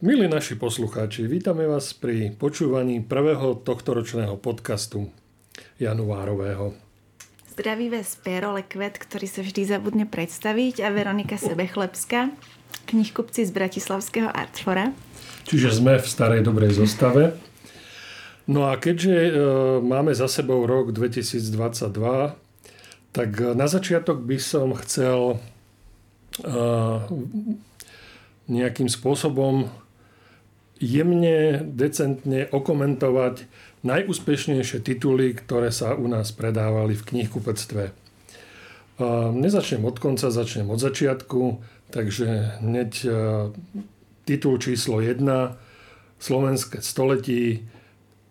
Milí naši poslucháči, vítame vás pri počúvaní prvého tohtoročného podcastu januárového. Zdraví vás Pero Lekvet, ktorý sa vždy zabudne predstaviť a Veronika Sebechlebská, knihkupci z Bratislavského Artfora. Čiže sme v starej dobrej zostave. No a keďže e, máme za sebou rok 2022, tak na začiatok by som chcel e, nejakým spôsobom jemne, decentne okomentovať najúspešnejšie tituly, ktoré sa u nás predávali v knihkupectve. Nezačnem od konca, začnem od začiatku, takže hneď titul číslo 1 Slovenské století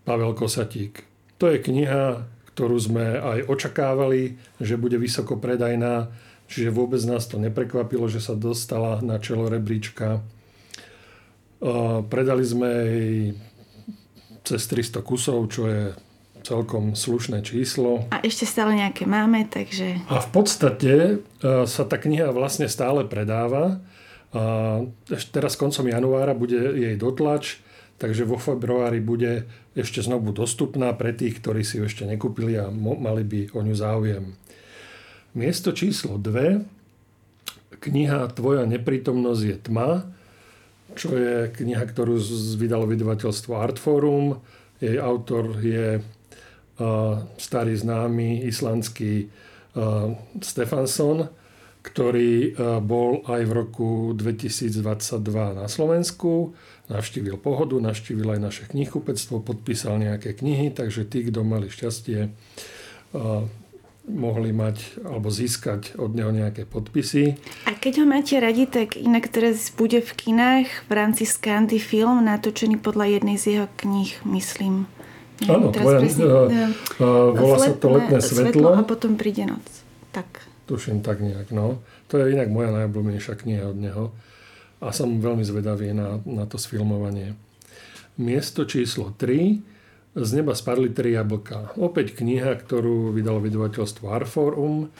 Pavel Kosatík. To je kniha, ktorú sme aj očakávali, že bude vysoko predajná, čiže vôbec nás to neprekvapilo, že sa dostala na čelo rebríčka Predali sme jej cez 300 kusov, čo je celkom slušné číslo. A ešte stále nejaké máme, takže... A v podstate e, sa tá kniha vlastne stále predáva. A teraz koncom januára bude jej dotlač, takže vo februári bude ešte znovu dostupná pre tých, ktorí si ju ešte nekúpili a mali by o ňu záujem. Miesto číslo 2, kniha Tvoja neprítomnosť je tma, čo je kniha, ktorú vydalo vydavateľstvo Artforum. Jej autor je starý známy islandský Stefansson, ktorý bol aj v roku 2022 na Slovensku. Navštívil Pohodu, navštívil aj naše knihkupectvo, podpísal nejaké knihy, takže tí, kto mali šťastie mohli mať alebo získať od neho nejaké podpisy. A keď ho máte radi, tak inak teraz bude v kinách v rámci Scandy film natočený podľa jednej z jeho kníh, myslím. Áno, tvoja, presne, uh, uh, volá sa to Letné svetlo. svetlo. A potom príde noc. Tak. Tuším tak nejak, no. To je inak moja najobľúbenejšia kniha od neho. A som veľmi zvedavý na, na to sfilmovanie. Miesto číslo 3 z neba spadli tri jablka. Opäť kniha, ktorú vydalo vydavateľstvo Arforum.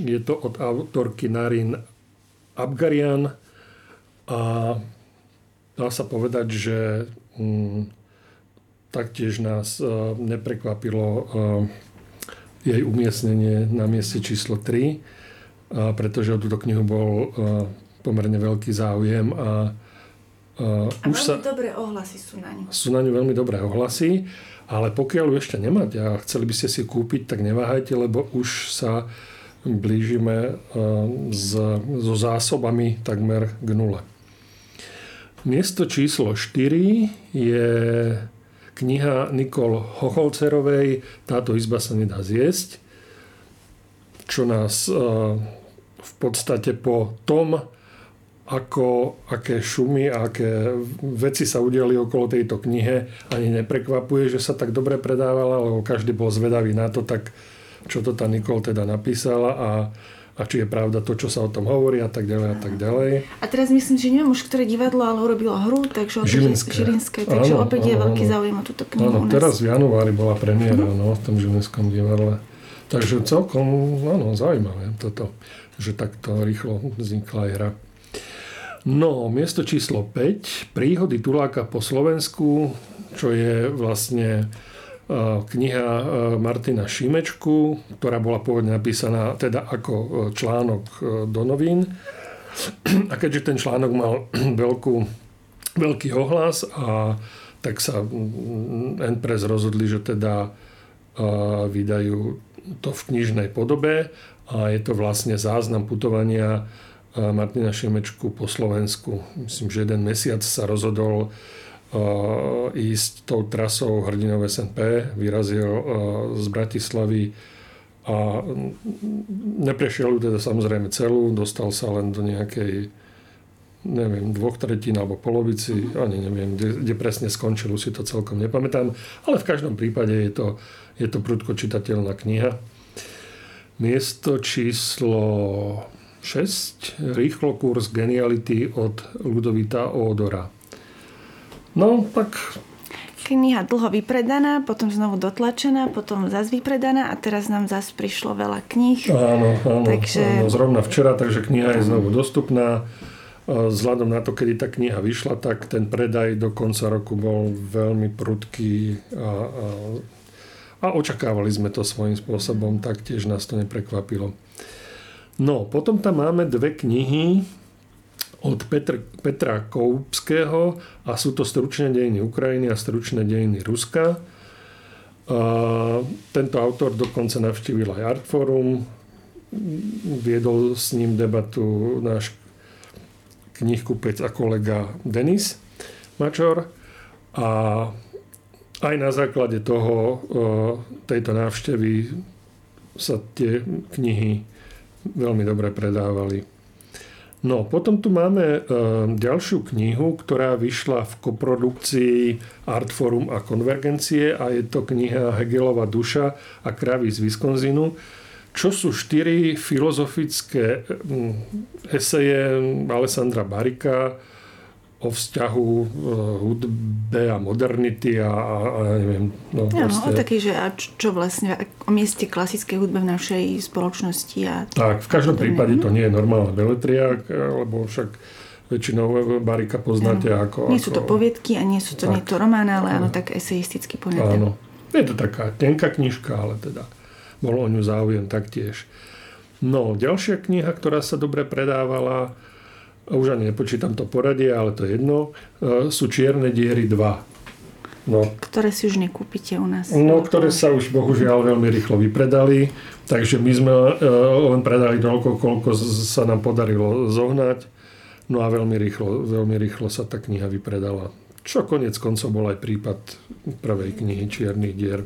Je to od autorky Narin Abgarian a dá sa povedať, že mm, taktiež nás neprekvapilo jej umiestnenie na mieste číslo 3, pretože o túto knihu bol pomerne veľký záujem a Uh, a už veľmi sa, dobré ohlasy sú na ňu. Sú na ňu veľmi dobré ohlasy, ale pokiaľ ju ešte nemáte a chceli by ste si kúpiť, tak neváhajte, lebo už sa blížime uh, s, so zásobami takmer k nule. Miesto číslo 4 je kniha Nikol Hocholcerovej Táto izba sa nedá zjesť, čo nás uh, v podstate po tom, ako, aké šumy a aké veci sa udiali okolo tejto knihe. Ani neprekvapuje, že sa tak dobre predávala, lebo každý bol zvedavý na to, tak čo to tá Nikol teda napísala a, a či je pravda to, čo sa o tom hovorí a tak ďalej a tak ďalej. A teraz myslím, že neviem už, ktoré divadlo, ale urobilo hru, takže Žilinské. Žilinské takže áno, opäť áno, je veľký áno. záujem o túto knihu. Áno, teraz v januári bola premiéra no, v tom Žilinskom divadle. Takže celkom áno, zaujímavé toto, že takto rýchlo vznikla aj hra. No, miesto číslo 5, Príhody Tuláka po Slovensku, čo je vlastne e, kniha e, Martina Šimečku, ktorá bola pôvodne napísaná teda ako e, článok do novín. A keďže ten článok mal veľkú, veľký ohlas, a tak sa N-Press rozhodli, že teda vydajú to v knižnej podobe a je to vlastne záznam putovania Martina Šimečku po Slovensku. Myslím, že jeden mesiac sa rozhodol ísť tou trasou hrdinov SNP, vyrazil z Bratislavy a neprešiel ju teda samozrejme celú, dostal sa len do nejakej neviem, dvoch tretín alebo polovici, ani neviem, kde, kde presne skončil, si to celkom nepamätám, ale v každom prípade je to, je to prudko čitateľná kniha. Miesto číslo 6. Rýchlo kurz geniality od Ludovita Ódora. No, tak... Kniha dlho vypredaná, potom znovu dotlačená, potom zase vypredaná a teraz nám zase prišlo veľa kníh. Áno, áno, takže... áno zrovna včera, takže kniha je znovu dostupná. vzhľadom na to, kedy tá kniha vyšla, tak ten predaj do konca roku bol veľmi prudký a, a, a očakávali sme to svojím spôsobom, tak tiež nás to neprekvapilo. No, potom tam máme dve knihy od Petr, Petra Koupského a sú to stručné dejiny Ukrajiny a stručné dejiny Ruska. A tento autor dokonca navštívil aj Artforum, viedol s ním debatu náš knihkupec a kolega Denis Mačor a aj na základe toho e, tejto návštevy sa tie knihy veľmi dobre predávali. No, potom tu máme e, ďalšiu knihu, ktorá vyšla v koprodukcii Artforum a Konvergencie a je to kniha Hegelova duša a kravy z Wisconsinu čo sú štyri filozofické mm, eseje Alessandra Barika o vzťahu e, hudbe a modernity a, a, neviem. No, ja, proste... o taký, že a čo vlastne o mieste klasickej hudbe v našej spoločnosti. A tak, v každom prípade to nie je normálna beletria, lebo však väčšinou Barika poznáte ano. ako... Nie sú to poviedky a nie sú to, tak. nie to román, ale áno, tak eseisticky poňaté. Áno. Je to taká tenká knižka, ale teda bol o ňu záujem taktiež. No, ďalšia kniha, ktorá sa dobre predávala, už ani nepočítam to poradie, ale to je jedno, e, sú Čierne diery 2. No, ktoré si už nekúpite u nás. No, ktoré sa už bohužiaľ veľmi rýchlo vypredali, takže my sme e, len predali toľko, koľko sa nám podarilo zohnať. No a veľmi rýchlo, veľmi rýchlo sa tá kniha vypredala. Čo konec koncov bol aj prípad prvej knihy Čiernych dier.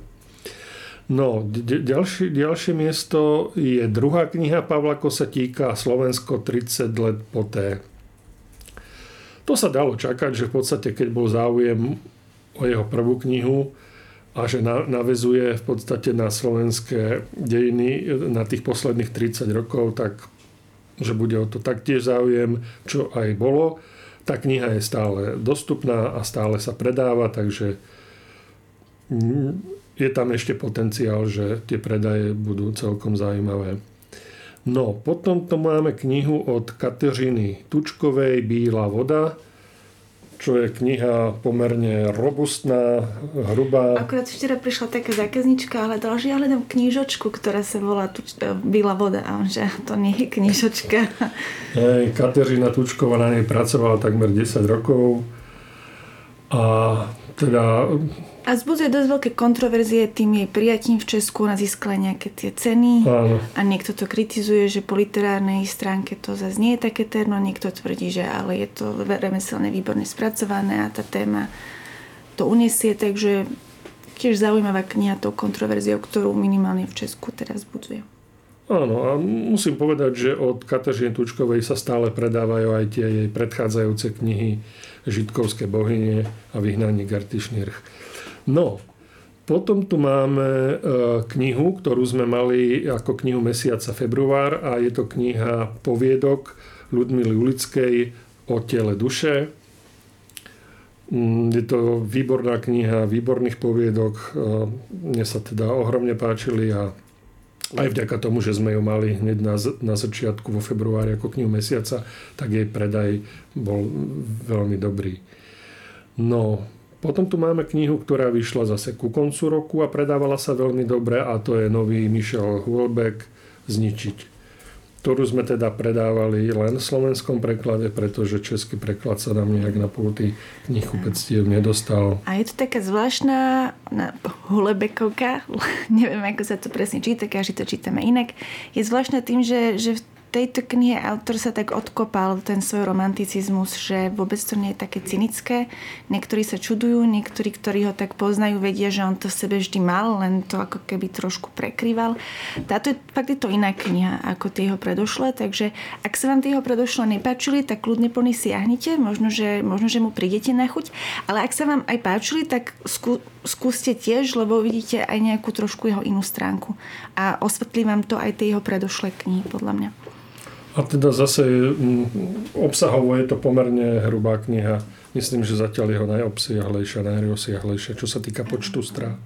No, ďalšie, ďalšie miesto je druhá kniha Pavla Kosatíka Slovensko 30 let poté. To sa dalo čakať, že v podstate keď bol záujem o jeho prvú knihu a že navezuje v podstate na slovenské dejiny na tých posledných 30 rokov, tak že bude o to taktiež záujem, čo aj bolo. Tá kniha je stále dostupná a stále sa predáva, takže je tam ešte potenciál, že tie predaje budú celkom zaujímavé. No, potom to máme knihu od Kateřiny Tučkovej Bílá voda, čo je kniha pomerne robustná, hrubá. Akurát včera prišla taká zákaznička, ale dala, že ja hľadám knižočku, ktorá sa volá tuč- e, Bílá voda. A že to nie je knižočka. Hej, Kateřina Tučková na nej pracovala takmer 10 rokov. A teda a zbudzuje dosť veľké kontroverzie tým jej prijatím v Česku. Ona získala nejaké tie ceny Áno. a niekto to kritizuje, že po literárnej stránke to zase nie je také terno. Niekto tvrdí, že ale je to remeselne výborne spracované a tá téma to uniesie. Takže tiež zaujímavá kniha tou kontroverziou, ktorú minimálne v Česku teraz zbudzuje. Áno, a musím povedať, že od Kateřiny Tučkovej sa stále predávajú aj tie jej predchádzajúce knihy Žitkovské bohyne a Vyhnanie Gartišnirch. No, potom tu máme e, knihu, ktorú sme mali ako knihu mesiaca február a je to kniha poviedok Ludmily Ulickej o tele duše. Mm, je to výborná kniha, výborných poviedok. E, mne sa teda ohromne páčili a aj vďaka tomu, že sme ju mali hneď na, na začiatku vo februári ako knihu mesiaca, tak jej predaj bol veľmi dobrý. No, potom tu máme knihu, ktorá vyšla zase ku koncu roku a predávala sa veľmi dobre a to je nový Michel Houellebecq Zničiť ktorú sme teda predávali len v slovenskom preklade, pretože český preklad sa nám nejak na pulty knihkupectiev nedostal. A je to taká zvláštna hulebekovka, neviem ako sa to presne číta, každý to čítame inak. Je zvláštna tým, že, že v tejto knihe autor sa tak odkopal ten svoj romanticizmus, že vôbec to nie je také cynické. Niektorí sa čudujú, niektorí, ktorí ho tak poznajú, vedia, že on to sebe vždy mal, len to ako keby trošku prekrýval. Táto je, fakt je to iná kniha ako tie jeho predošlé, takže ak sa vám tie jeho predošlé nepáčili, tak kľudne po nich siahnite, možno že, možno, že mu prídete na chuť, ale ak sa vám aj páčili, tak skú, skúste tiež, lebo vidíte aj nejakú trošku jeho inú stránku. A osvetlí vám to aj tie jeho predošlé knihy, podľa mňa. A teda zase mm, obsahovo je to pomerne hrubá kniha. Myslím, že zatiaľ jeho najobsiahlejšia, najrozsiahlejšia, čo sa týka počtu strán.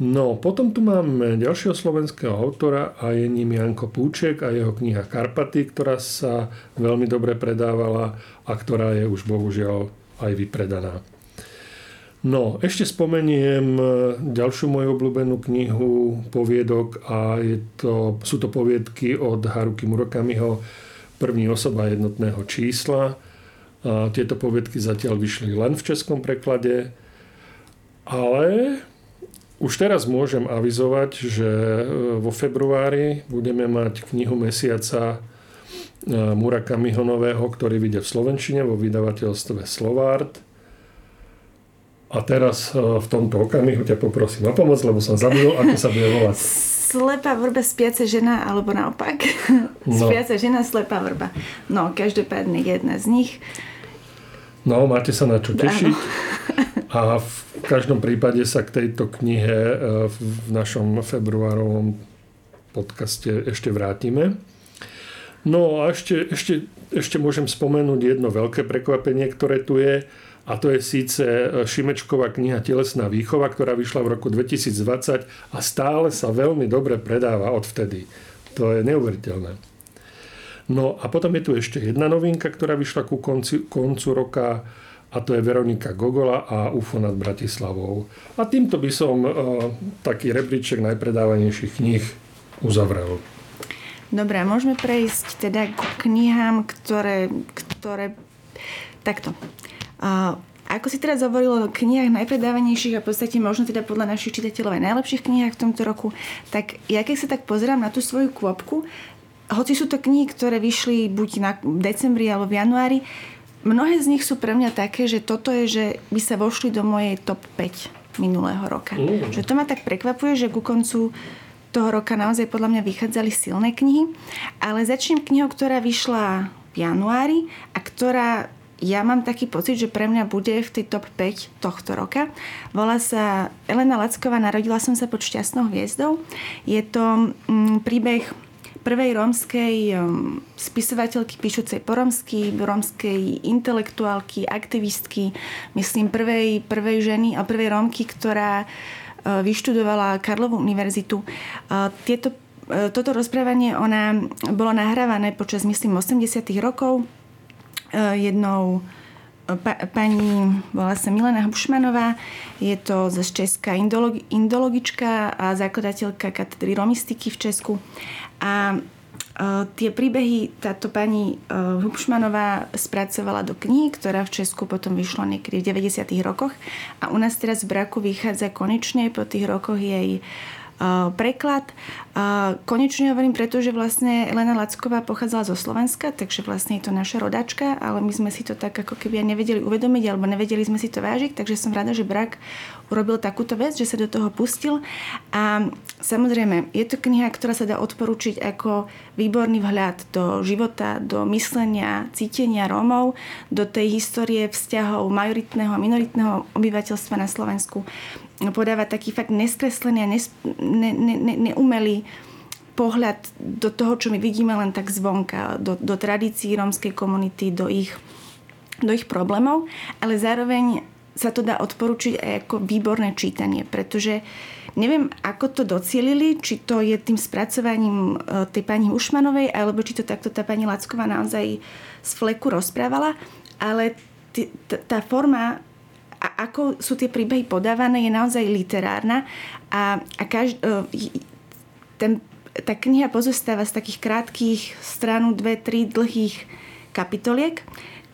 No, potom tu máme ďalšieho slovenského autora a je ním Janko Púček a jeho kniha Karpaty, ktorá sa veľmi dobre predávala a ktorá je už bohužiaľ aj vypredaná. No, ešte spomeniem ďalšiu moju obľúbenú knihu poviedok a je to, sú to poviedky od Haruki Murakamiho První osoba jednotného čísla. A tieto poviedky zatiaľ vyšli len v českom preklade, ale už teraz môžem avizovať, že e, vo februári budeme mať knihu mesiaca e, Murakamiho nového, ktorý vyjde v Slovenčine vo vydavateľstve Slovart. A teraz e, v tomto okamihu ťa poprosím o pomoc, lebo som zabudol, ako sa bude volať. Slepá vrba, spiaca žena, alebo naopak. No. Spiaca žena, slepá vrba. No, každopádne jedna z nich. No, máte sa na čo tešiť. A v každom prípade sa k tejto knihe e, v našom februárovom podcaste ešte vrátime. No a ešte, ešte, ešte môžem spomenúť jedno veľké prekvapenie, ktoré tu je. A to je síce e, Šimečková kniha Telesná výchova, ktorá vyšla v roku 2020 a stále sa veľmi dobre predáva odvtedy. To je neuveriteľné. No a potom je tu ešte jedna novinka, ktorá vyšla ku konci, koncu roka a to je Veronika Gogola a UFO nad Bratislavou. A týmto by som uh, taký rebríček najpredávanejších kníh uzavrel. Dobre, môžeme prejsť teda k knihám, ktoré, ktoré... Takto. Ako si teraz hovoril o knihách najpredávanejších a v podstate možno teda podľa našich čitateľov aj najlepších knihách v tomto roku, tak ja keď sa tak pozerám na tú svoju kôpku, hoci sú to knihy, ktoré vyšli buď na decembri alebo v januári, Mnohé z nich sú pre mňa také, že toto je, že by sa vošli do mojej top 5 minulého roka. Mm. Že to ma tak prekvapuje, že ku koncu toho roka naozaj podľa mňa vychádzali silné knihy. Ale začnem knihou, ktorá vyšla v januári a ktorá ja mám taký pocit, že pre mňa bude v tej top 5 tohto roka. Volá sa Elena Lacková, Narodila som sa pod šťastnou hviezdou. Je to mm, príbeh prvej rómskej um, spisovateľky píšucej po romsky, rómskej intelektuálky, aktivistky, myslím prvej, prvej ženy a prvej rómky, ktorá uh, vyštudovala Karlovú univerzitu. Uh, tieto, uh, toto rozprávanie ona bolo nahrávané počas, myslím, 80 rokov jednou pa, pani, volá sa Milena Hušmanová, je to z Česka indologi, indologička a zakladateľka katedry romistiky v Česku. A Uh, tie príbehy táto pani uh, Hubšmanová spracovala do knihy, ktorá v Česku potom vyšla niekedy v 90. rokoch a u nás teraz v Braku vychádza konečne po tých rokoch jej preklad. Konečne hovorím, pretože vlastne Elena Lacková pochádzala zo Slovenska, takže vlastne je to naša rodačka, ale my sme si to tak ako keby nevedeli uvedomiť, alebo nevedeli sme si to vážiť, takže som rada, že Brak urobil takúto vec, že sa do toho pustil. A samozrejme, je to kniha, ktorá sa dá odporučiť ako výborný vhľad do života, do myslenia, cítenia Rómov, do tej histórie vzťahov majoritného a minoritného obyvateľstva na Slovensku podáva taký fakt neskreslený a nes, ne, ne, ne, neumelý pohľad do toho, čo my vidíme len tak zvonka, do, do tradícií rómskej komunity, do ich, do ich problémov, ale zároveň sa to dá odporučiť aj ako výborné čítanie, pretože neviem, ako to docielili, či to je tým spracovaním e, tej pani Ušmanovej, alebo či to takto tá pani Lacková naozaj z fleku rozprávala, ale t- t- tá forma a ako sú tie príbehy podávané, je naozaj literárna a, a každ, e, ten, tá kniha pozostáva z takých krátkých stranu, dve, tri dlhých kapitoliek,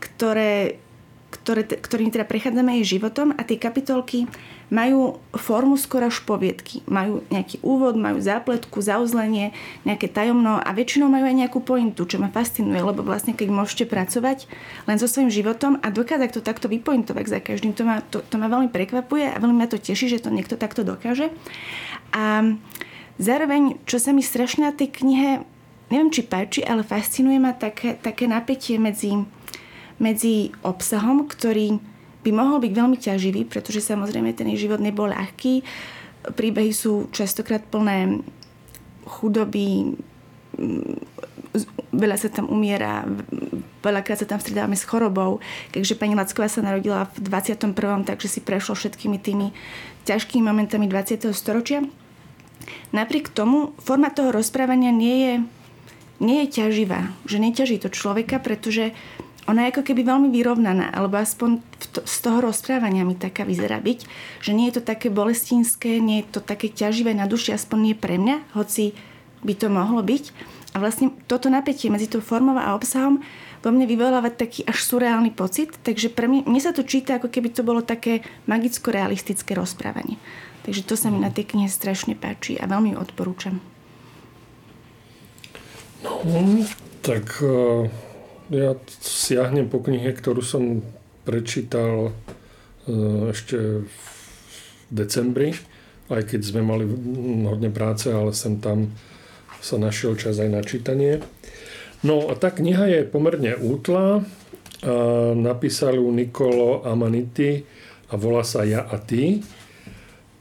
ktoré, ktoré, ktorým teda prechádzame jej životom a tie kapitolky majú formu skoro až poviedky. Majú nejaký úvod, majú zápletku, zauzlenie, nejaké tajomno a väčšinou majú aj nejakú pointu, čo ma fascinuje, lebo vlastne keď môžete pracovať len so svojím životom a dokázať to takto vypointovať za každým, to ma, to, to ma veľmi prekvapuje a veľmi ma to teší, že to niekto takto dokáže. A zároveň, čo sa mi strašne na tej knihe, neviem či páči, ale fascinuje ma také, také napätie medzi, medzi obsahom, ktorý by mohol byť veľmi ťaživý, pretože samozrejme ten život nebol ľahký. Príbehy sú častokrát plné chudoby, veľa sa tam umiera, veľakrát sa tam stredávame s chorobou. Takže pani Lacková sa narodila v 21. takže si prešlo všetkými tými ťažkými momentami 20. storočia. Napriek tomu forma toho rozprávania nie je, nie je ťaživá. Že neťaží to človeka, pretože ona je ako keby veľmi vyrovnaná, alebo aspoň to, z toho rozprávania mi taká vyzerá byť, že nie je to také bolestinské, nie je to také ťaživé na duši, aspoň nie pre mňa, hoci by to mohlo byť. A vlastne toto napätie medzi tou formou a obsahom vo mne vyvoláva taký až surreálny pocit, takže pre mňa, mne sa to číta, ako keby to bolo také magicko-realistické rozprávanie. Takže to sa mi na tej knihe strašne páči a veľmi ju odporúčam. No, tak uh ja siahnem po knihe, ktorú som prečítal e, ešte v decembri, aj keď sme mali hodne práce, ale sem tam sa našiel čas aj na čítanie. No a tá kniha je pomerne útla. Napísal ju Nikolo Amaniti a volá sa Ja a ty.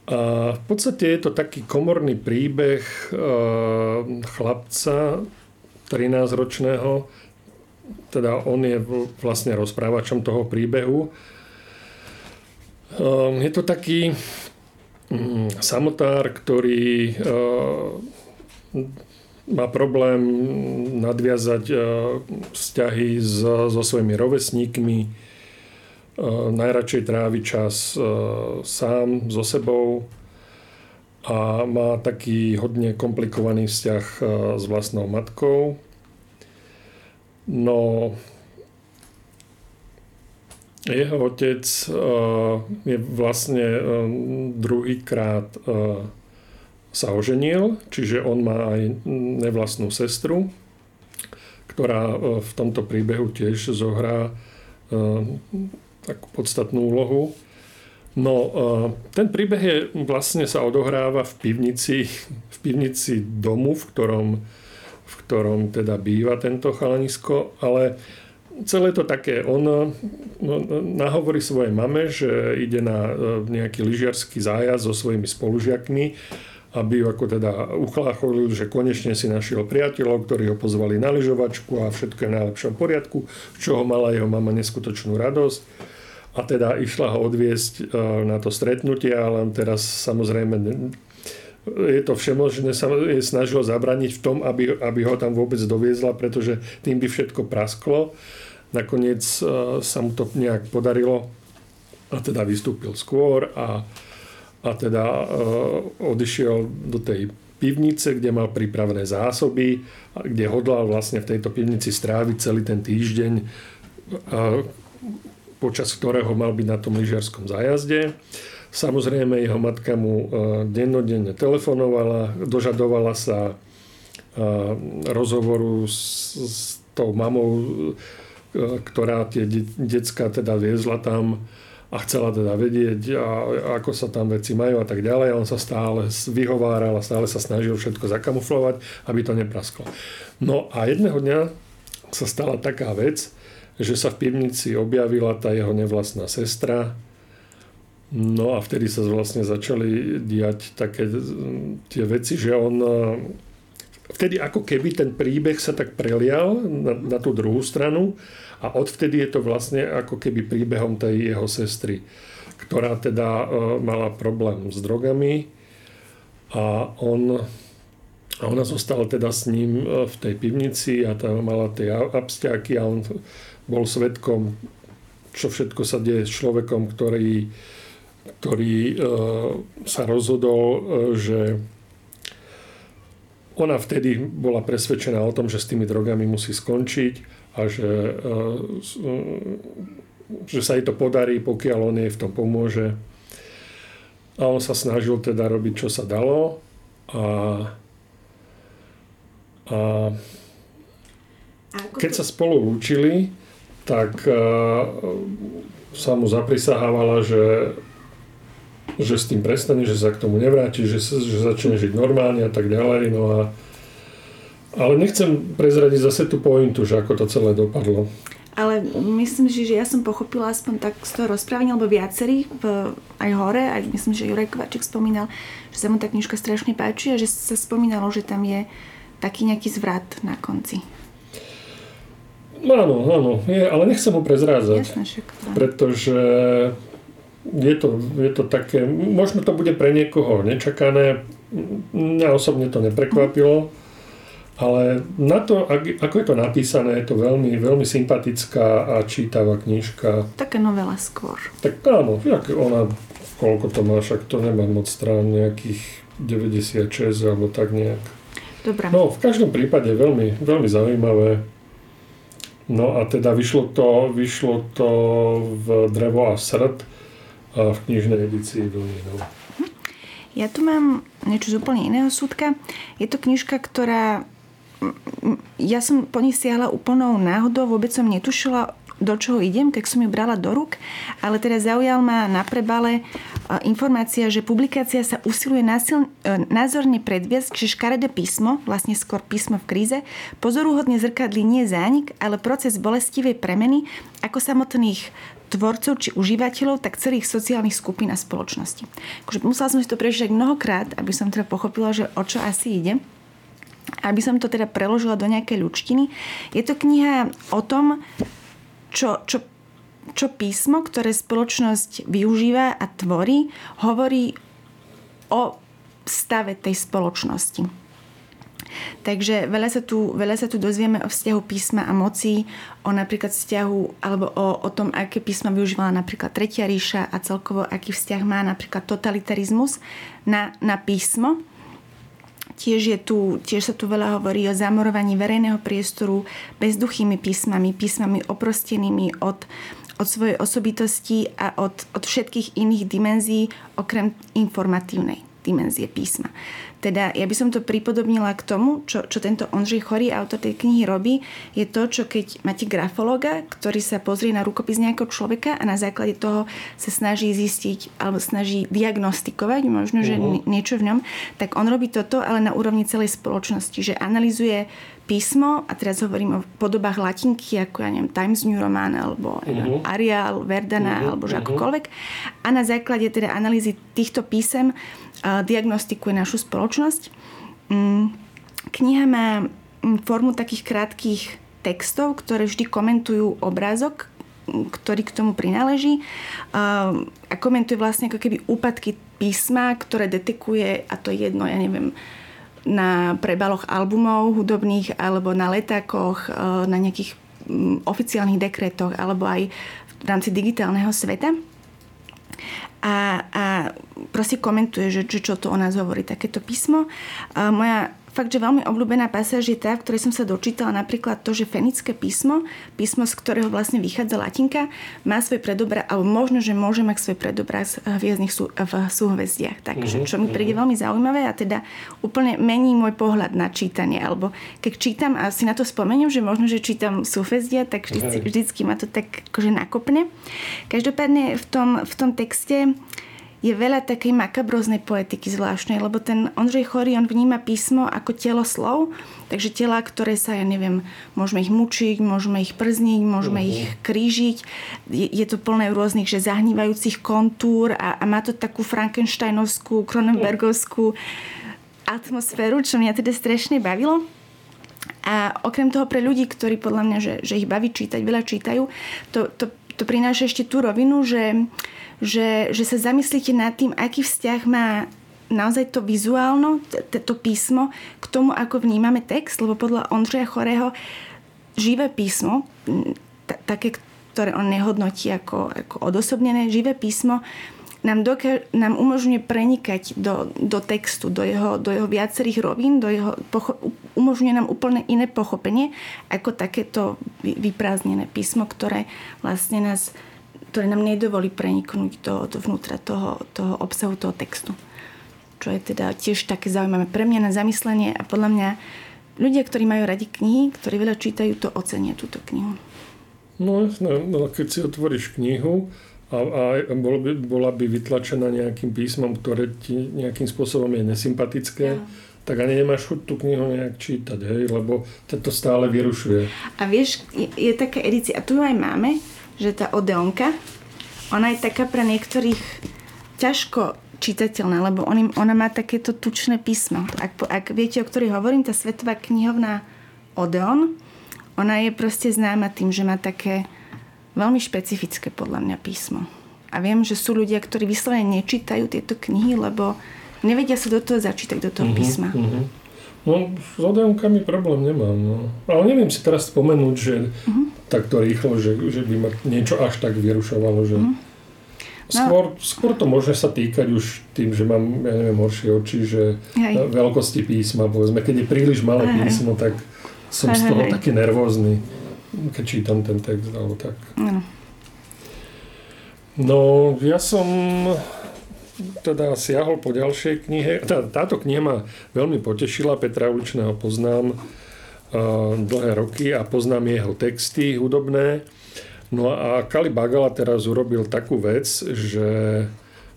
A v podstate je to taký komorný príbeh e, chlapca 13-ročného, teda on je vlastne rozprávačom toho príbehu. Ehm, je to taký mm, samotár, ktorý ehm, má problém nadviazať ehm, vzťahy so svojimi rovesníkmi, najradšej trávi čas sám so sebou a má taký hodne komplikovaný vzťah s vlastnou matkou No, jeho otec uh, je vlastne uh, druhýkrát uh, sa oženil, čiže on má aj nevlastnú sestru, ktorá v tomto príbehu tiež zohrá takú podstatnú úlohu. No, ten príbeh je, vlastne sa odohráva v pivnici, v pivnici domu, v ktorom v ktorom teda býva tento chalanisko, ale celé to také, on no, nahovorí svojej mame, že ide na e, nejaký lyžiarsky zájazd so svojimi spolužiakmi, aby ju ako teda uchlácholil, že konečne si našiel priateľov, ktorí ho pozvali na lyžovačku a všetko je v najlepšom poriadku, čo ho mala jeho mama neskutočnú radosť. A teda išla ho odviesť e, na to stretnutie, ale teraz samozrejme je to všemožné, sa je snažilo zabraniť v tom, aby, aby ho tam vôbec doviezla, pretože tým by všetko prasklo. Nakoniec uh, sa mu to nejak podarilo a teda vystúpil skôr a, a teda uh, odišiel do tej pivnice, kde mal pripravené zásoby, kde hodlal vlastne v tejto pivnici stráviť celý ten týždeň, uh, počas ktorého mal byť na tom lyžiarskom zájazde. Samozrejme, jeho matka mu e, dennodenne telefonovala, dožadovala sa e, rozhovoru s, s tou mamou, e, ktorá tie decka teda viezla tam a chcela teda vedieť, a, ako sa tam veci majú a tak ďalej. On sa stále vyhováral a stále sa snažil všetko zakamuflovať, aby to neprasklo. No a jedného dňa sa stala taká vec, že sa v pivnici objavila tá jeho nevlastná sestra, No a vtedy sa vlastne začali diať také tie veci, že on vtedy ako keby ten príbeh sa tak prelial na, na tú druhú stranu a odvtedy je to vlastne ako keby príbehom tej jeho sestry, ktorá teda mala problém s drogami a on a ona zostala teda s ním v tej pivnici a tam mala tie abstiaky a on bol svetkom, čo všetko sa deje s človekom, ktorý ktorý e, sa rozhodol, e, že ona vtedy bola presvedčená o tom, že s tými drogami musí skončiť a že, e, že sa jej to podarí, pokiaľ on jej v tom pomôže. A on sa snažil teda robiť, čo sa dalo. A, a keď sa spolu lúčili, tak sa mu zaprisahávala, že že s tým prestane, že sa k tomu nevráti, že, že začne žiť normálne a tak ďalej. No a, ale nechcem prezradiť zase tú pointu, že ako to celé dopadlo. Ale myslím si, že ja som pochopila aspoň tak z toho rozprávania, alebo viacerí v, aj hore, aj myslím, že Jurek Kovaček spomínal, že sa mu tá knižka strašne páči a že sa spomínalo, že tam je taký nejaký zvrat na konci. Áno, áno, je, ale nechcem ho prezrádzať. Jasne, však, pretože je to, je to také, možno to bude pre niekoho nečakané, mňa osobne to neprekvapilo, ale na to, ako je to napísané, je to veľmi, veľmi sympatická a čítavá knižka. Také novela skôr. Tak áno, jak ona, koľko to má, však to nemá moc strán, nejakých 96 alebo tak nejak. Dobre. No, v každom prípade veľmi, veľmi zaujímavé. No a teda vyšlo to, vyšlo to v Drevo a srd a v knižnej edícii Vlninov. Ja tu mám niečo z úplne iného súdka. Je to knižka, ktorá ja som po nich siahla úplnou náhodou, vôbec som netušila, do čoho idem, keď som ju brala do rúk, ale teda zaujal ma na prebale e, informácia, že publikácia sa usiluje násil, e, názorne predviesť, že škaredé písmo, vlastne skôr písmo v kríze, pozorúhodne zrkadlí nie zánik, ale proces bolestivej premeny ako samotných tvorcov či užívateľov, tak celých sociálnych skupín a spoločnosti. Akože musela som si to prečítať mnohokrát, aby som teda pochopila, že o čo asi ide aby som to teda preložila do nejakej ľučtiny. Je to kniha o tom, čo, čo, čo písmo, ktoré spoločnosť využíva a tvorí, hovorí o stave tej spoločnosti. Takže veľa sa, tu, veľa sa tu dozvieme o vzťahu písma a moci, o napríklad vzťahu, alebo o, o tom, aké písma využívala napríklad Tretia ríša a celkovo aký vzťah má napríklad totalitarizmus na, na písmo. Tiež, je tu, tiež sa tu veľa hovorí o zamorovaní verejného priestoru bezduchými písmami, písmami oprostenými od, od svojej osobitosti a od, od všetkých iných dimenzií okrem informatívnej dimenzie písma. Teda ja by som to pripodobnila k tomu, čo, čo tento Ondřej Chorý, autor tej knihy, robí, je to, čo keď máte grafologa, ktorý sa pozrie na rukopis nejakého človeka a na základe toho sa snaží zistiť alebo snaží diagnostikovať možno, že uh-huh. niečo v ňom, tak on robí toto, ale na úrovni celej spoločnosti, že analizuje písmo, a teraz hovorím o podobách latinky, ako ja neviem, Times New Roman, alebo uh-huh. Arial, Verdana, uh-huh. alebo že akokoľvek. A na základe teda analýzy týchto písem diagnostikuje našu spoločnosť. Um, kniha má formu takých krátkých textov, ktoré vždy komentujú obrázok, ktorý k tomu prináleží a komentuje vlastne ako keby úpadky písma, ktoré detekuje, a to je jedno, ja neviem, na prebaloch albumov hudobných alebo na letákoch, e, na nejakých mm, oficiálnych dekretoch alebo aj v rámci digitálneho sveta. A, a proste komentuje, že, že čo to o nás hovorí takéto písmo. A moja fakt, že veľmi obľúbená pasáž je tá, v ktorej som sa dočítala napríklad to, že fenické písmo, písmo, z ktorého vlastne vychádza latinka, má svoj predobraz, alebo možno, že môže mať svoj predobraz hviezdnych sú, v súhvezdiach. Takže mhm, čo mi príde mhm. veľmi zaujímavé a teda úplne mení môj pohľad na čítanie. Alebo keď čítam a si na to spomeniem, že možno, že čítam súhvezdia, tak vždycky, vždycky ma to tak akože nakopne. Každopádne v tom, v tom texte je veľa takej makabroznej poetiky zvláštnej, lebo ten Ondřej Chorý, on vníma písmo ako telo slov, takže tela, ktoré sa, ja neviem, môžeme ich mučiť, môžeme ich przniť, môžeme uh-huh. ich krížiť. Je, je to plné rôznych, že zahnívajúcich kontúr a, a má to takú frankensteinovskú, kronenbergovskú atmosféru, čo mňa teda strašne bavilo. A okrem toho pre ľudí, ktorí podľa mňa, že, že ich baví čítať, veľa čítajú, to, to, to prináša ešte tú rovinu, že že, že sa zamyslíte nad tým, aký vzťah má naozaj to vizuálno, to písmo k tomu, ako vnímame text, lebo podľa Ondřeja Chorého živé písmo, také, ktoré on nehodnotí ako, ako odosobnené, živé písmo nám, doka- nám umožňuje prenikať do, do textu, do jeho, do jeho viacerých rovín, do jeho pocho- umožňuje nám úplne iné pochopenie ako takéto vyprázdnené písmo, ktoré vlastne nás ktoré nám nedovolí preniknúť do, do vnútra toho, toho obsahu toho textu. Čo je teda tiež také zaujímavé pre mňa na zamyslenie a podľa mňa ľudia, ktorí majú radi knihy, ktorí veľa čítajú, to ocenia túto knihu. No jasné, no, keď si otvoríš knihu a, a bolo by, bola by vytlačená nejakým písmom, ktoré ti nejakým spôsobom je nesympatické, ja. tak ani nemáš chuť tú knihu nejak čítať, hej, lebo to stále vyrušuje. A vieš, je, je taká edícia, a tu aj máme, že tá Odeonka, ona je taká pre niektorých ťažko čitateľná, lebo on, ona má takéto tučné písmo. Ak, ak viete, o ktorej hovorím, tá svetová knihovná Odeon, ona je proste známa tým, že má také veľmi špecifické podľa mňa písmo. A viem, že sú ľudia, ktorí vyslovene nečítajú tieto knihy, lebo nevedia sa do toho začítať, do toho uh-huh, písma. Uh-huh. No, s odevkami problém nemám. No. Ale neviem si teraz spomenúť, že uh-huh. takto rýchlo, že, že by ma niečo až tak vyrušovalo, že... Uh-huh. Skôr, skôr to môže sa týkať už tým, že mám, ja neviem, horšie oči, že hej. veľkosti písma, povedzme, keď je príliš malé hej. písmo, tak som hej, z toho taký nervózny, keď čítam ten text, alebo tak. Ano. No, ja som teda siahol po ďalšej knihe. Tá, táto kniha ma veľmi potešila, Petra Uličného poznám uh, dlhé roky a poznám jeho texty hudobné. No a Kali Bagala teraz urobil takú vec, že,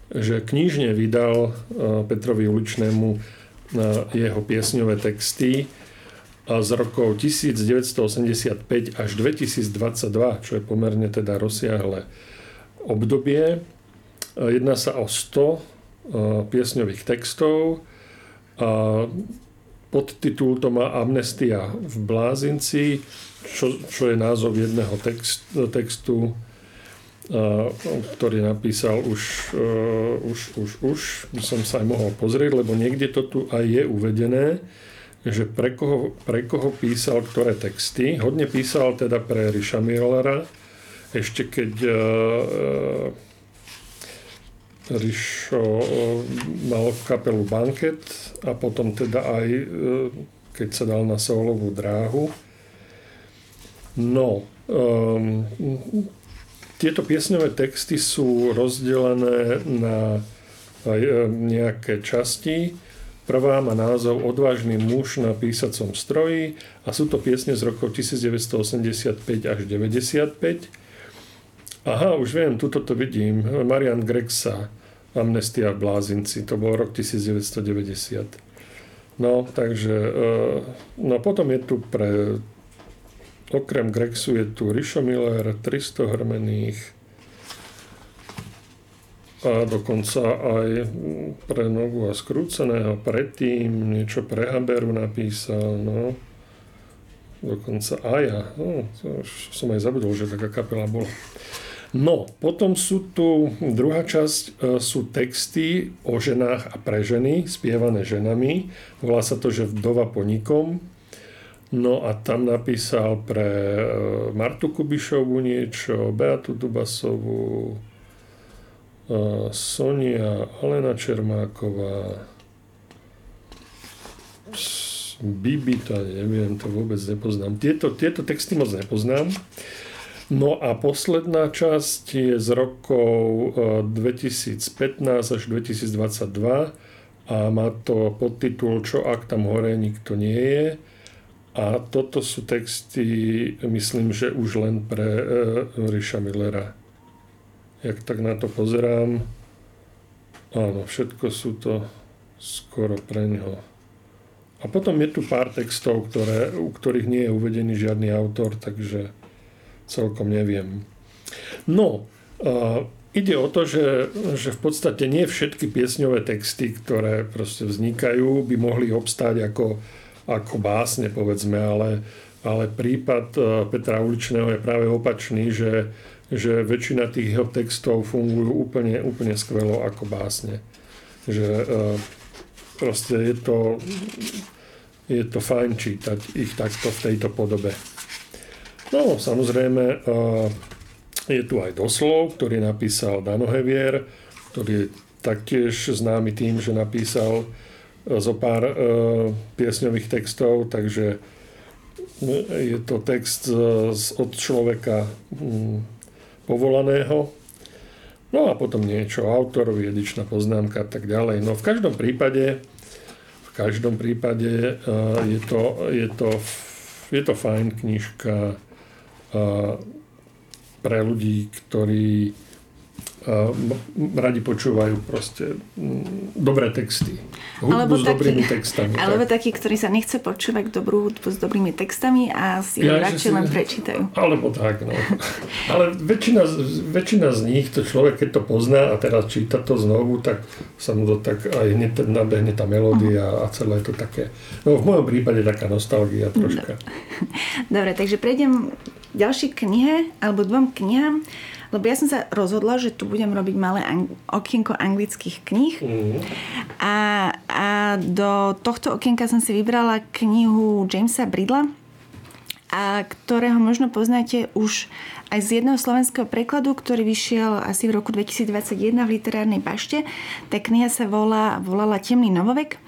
že knižne vydal Petrovi Uličnému jeho piesňové texty z rokov 1985 až 2022, čo je pomerne teda rozsiahle obdobie. Jedná sa o 100 piesňových textov. Podtitul to má Amnestia v Blázinci čo, čo je názov jedného text, textu, ktorý napísal už, už, už, už, som sa aj mohol pozrieť, lebo niekde to tu aj je uvedené, že pre koho, pre koho písal ktoré texty. Hodne písal teda pre Riša Millera, ešte keď uh, Rišo mal kapelu Banket a potom teda aj keď sa dal na solovú dráhu. No, um, tieto piesňové texty sú rozdelené na nejaké časti. Prvá má názov Odvážny muž na písacom stroji a sú to piesne z rokov 1985 až 95. Aha, už viem, tuto to vidím. Marian Grexa, Amnestia v Blázinci, to bol rok 1990. No, takže, uh, no potom je tu pre Okrem Grexu je tu Rišo Miller, 300 hrmených a dokonca aj pre nogu a skrúceného predtým niečo pre Haberu napísal, no. Dokonca Aja, no, som aj zabudol, že taká kapela bola. No, potom sú tu, druhá časť e, sú texty o ženách a pre ženy, spievané ženami. Volá sa to, že vdova po nikom. No a tam napísal pre e, Martu Kubišovu niečo, Beatu Dubasovú, e, Sonia, Alena Čermáková, Bibita, neviem, to vôbec nepoznám. Tieto, tieto texty moc nepoznám. No a posledná časť je z rokov 2015 e, až 2022 a má to podtitul Čo ak tam hore nikto nie je a toto sú texty, myslím, že už len pre e, Ríša Millera. Jak tak na to pozerám, áno, všetko sú to skoro pre ňo. A potom je tu pár textov, ktoré, u ktorých nie je uvedený žiadny autor, takže celkom neviem. No, uh, ide o to, že, že v podstate nie všetky piesňové texty, ktoré proste vznikajú, by mohli obstáť ako ako básne, povedzme, ale, ale prípad e, Petra Uličného je práve opačný, že, že väčšina tých jeho textov fungujú úplne, úplne skvelo ako básne. Že e, proste je to, je to fajn čítať ich takto v tejto podobe. No, samozrejme, e, je tu aj doslov, ktorý napísal Dano Hevier, ktorý je taktiež známy tým, že napísal zo pár e, piesňových textov, takže je to text od človeka mm, povolaného. No a potom niečo autorovi, edičná poznámka a tak ďalej. No v každom prípade, v každom prípade e, je to, je to, je to fajn knižka e, pre ľudí, ktorí radi počúvajú proste mm, dobré texty. Hudbu alebo s taký, dobrými textami. Alebo tak. takí, ktorí sa nechce počúvať dobrú hudbu s dobrými textami a si ja, radšej si, len prečítajú. Alebo tak, no. Ale väčšina, väčšina z nich, to človek, keď to pozná a teraz číta to znovu, tak sa mu to tak aj hneď nabehne tá melódia uh-huh. a celé je to také, no v mojom prípade taká nostalgia troška. Dobre, takže prejdem ďalšej knihe, alebo dvom knihám. Lebo ja som sa rozhodla, že tu budem robiť malé ang- okienko anglických kníh. Mm. A, a do tohto okienka som si vybrala knihu Jamesa Bridla, a ktorého možno poznáte už aj z jedného slovenského prekladu, ktorý vyšiel asi v roku 2021 v literárnej bašte. Tá kniha sa volá, volala Temný novovek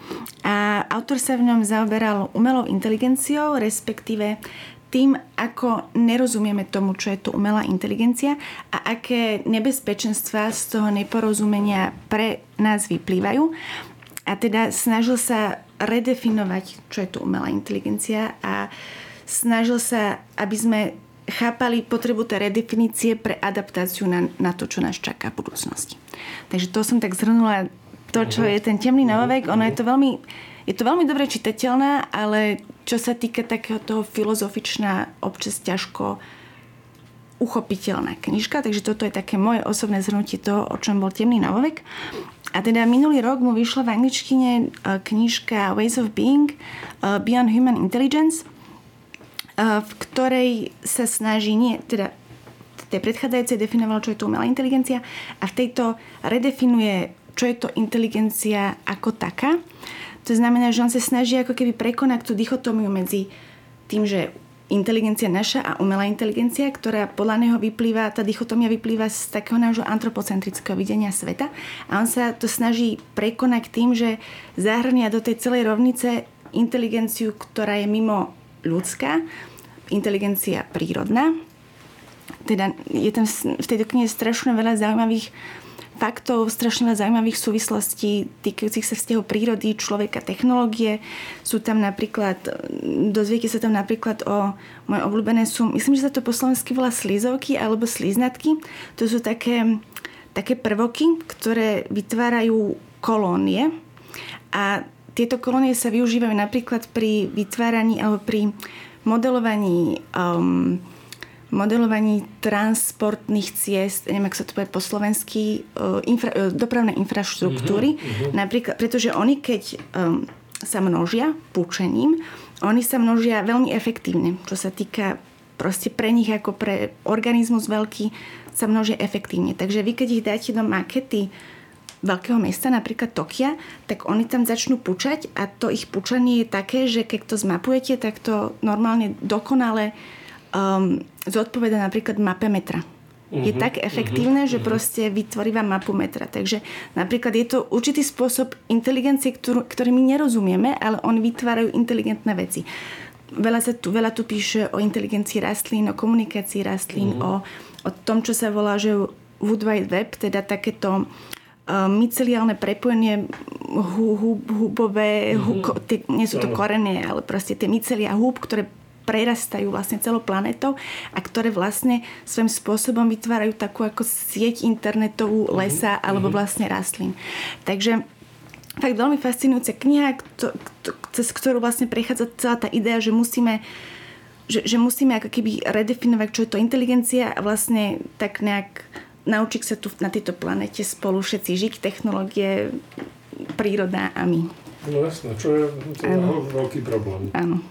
a autor sa v ňom zaoberal umelou inteligenciou, respektíve tým, ako nerozumieme tomu, čo je to umelá inteligencia a aké nebezpečenstva z toho neporozumenia pre nás vyplývajú. A teda snažil sa redefinovať, čo je to umelá inteligencia a snažil sa, aby sme chápali potrebu tej redefinície pre adaptáciu na, na to, čo nás čaká v budúcnosti. Takže to som tak zhrnula to, čo je ten temný novovek. Ono je to veľmi je to veľmi dobre čitateľná, ale čo sa týka takého toho filozofičná, občas ťažko uchopiteľná knižka, takže toto je také moje osobné zhrnutie toho, o čom bol Temný novovek. A teda minulý rok mu vyšla v angličtine e, knižka Ways of Being uh, Beyond Human Intelligence, uh, v ktorej sa snaží, nie, teda tej predchádzajúcej definoval, čo je to umelá inteligencia a v tejto redefinuje, čo je to inteligencia ako taká to znamená, že on sa snaží ako keby prekonať tú dichotómiu medzi tým, že inteligencia naša a umelá inteligencia, ktorá podľa neho vyplýva, tá dichotomia vyplýva z takého nášho antropocentrického videnia sveta. A on sa to snaží prekonať tým, že zahrania do tej celej rovnice inteligenciu, ktorá je mimo ľudská, inteligencia prírodná. Teda je tam v tejto knihe strašne veľa zaujímavých faktov, strašne veľa zaujímavých súvislostí týkajúcich sa vzťahov prírody, človeka, technológie. Sú tam napríklad, dozviete sa tam napríklad o, moje obľúbené sú, myslím, že sa to po slovensky volá slizovky alebo sliznatky. To sú také, také prvoky, ktoré vytvárajú kolónie a tieto kolónie sa využívajú napríklad pri vytváraní alebo pri modelovaní um, modelovaní transportných ciest, neviem, ako sa to povie po slovensky, e, infra, e, dopravnej infraštruktúry. Uh-huh. Napríklad, pretože oni, keď um, sa množia púčením, oni sa množia veľmi efektívne, čo sa týka proste pre nich ako pre organizmus veľký sa množia efektívne. Takže vy, keď ich dáte do makety veľkého mesta, napríklad Tokia, tak oni tam začnú pučať a to ich pučanie je také, že keď to zmapujete, tak to normálne dokonale um, zodpoveda napríklad mape metra. Uh-huh, je mhm, tak efektívne, uh-huh, že mhm. proste vytvorí vám mapu metra. Takže napríklad je to určitý spôsob inteligencie, ktorú, ktorý my nerozumieme, ale oni vytvárajú inteligentné veci. Veľa, sa tu, veľa tu píše o inteligencii rastlín, o komunikácii rastlín, uh-huh. o, o tom, čo sa volá, že Wood Wide Web, teda takéto uh, myceliálne prepojenie hú, hú, húbové, hú, tie, nie sú to korene, ale proste tie mycelia húb, ktoré prerastajú vlastne celou planetou a ktoré vlastne svojím spôsobom vytvárajú takú ako sieť internetovú mhm. lesa mm-hmm. alebo vlastne rastlín. Takže fakt veľmi fascinujúca kniha, cez ktorú vlastne prechádza celá tá idea, že musíme že, že musíme ako keby redefinovať, čo je to inteligencia a vlastne tak nejak naučiť sa tu na tejto planete spolu všetci žiť, technológie, príroda a my. No jasné, čo je to je veľký problém. Áno.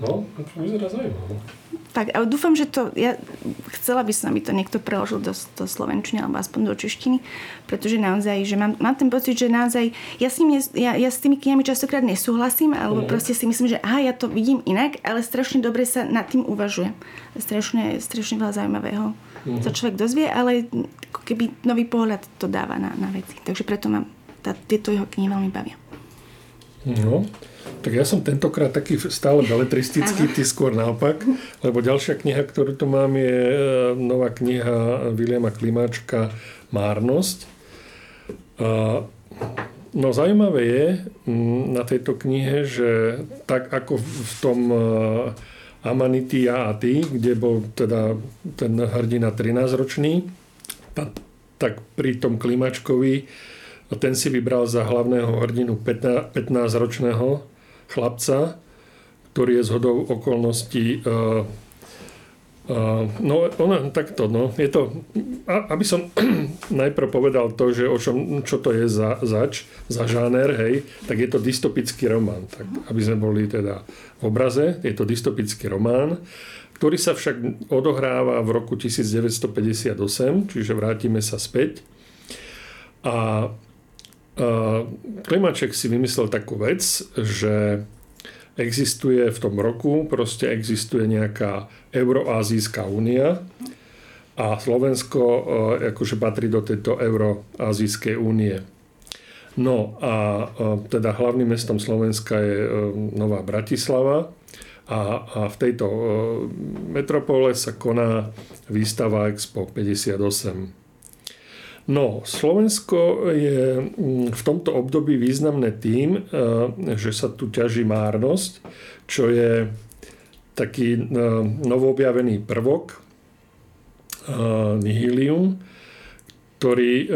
No, vyzerá zaujímavé. Tak, ale dúfam, že to, ja chcela by som, aby to niekto preložil do, do slovenčiny alebo aspoň do češtiny, pretože naozaj, že mám, mám ten pocit, že naozaj, ja s, tým, ja, ja s tými knihami častokrát nesúhlasím, alebo mm. proste si myslím, že aha, ja to vidím inak, ale strašne dobre sa nad tým uvažuje. Strašne, strašne veľa zaujímavého mm. sa človek dozvie, ale ako keby nový pohľad to dáva na, na veci. Takže preto mám tá, tieto jeho knihy veľmi bavia. No, tak ja som tentokrát taký stále beletristický, ty skôr naopak, lebo ďalšia kniha, ktorú tu mám, je e, nová kniha Viliama Klimáčka Márnosť. No zaujímavé je na tejto knihe, že tak ako v tom e, Amanity a ty, kde bol teda ten hrdina 13-ročný, tak pri tom Klimačkovi ten si vybral za hlavného hrdinu 15-ročného chlapca, ktorý je zhodou okolností uh, no ona takto, no, je to, aby som najprv povedal to, že o čom, čo to je za, zač, za žáner, hej, tak je to dystopický román, tak aby sme boli teda v obraze, je to dystopický román, ktorý sa však odohráva v roku 1958, čiže vrátime sa späť. A Klimaček si vymyslel takú vec, že existuje v tom roku, proste existuje nejaká Euroazijská únia a Slovensko akože patrí do tejto Euroazijskej únie. No a teda hlavným mestom Slovenska je Nová Bratislava a, a v tejto metropole sa koná výstava Expo 58. No, Slovensko je mm, v tomto období významné tým, e, že sa tu ťaží márnosť, čo je taký e, novoobjavený prvok, nihilium, ktorý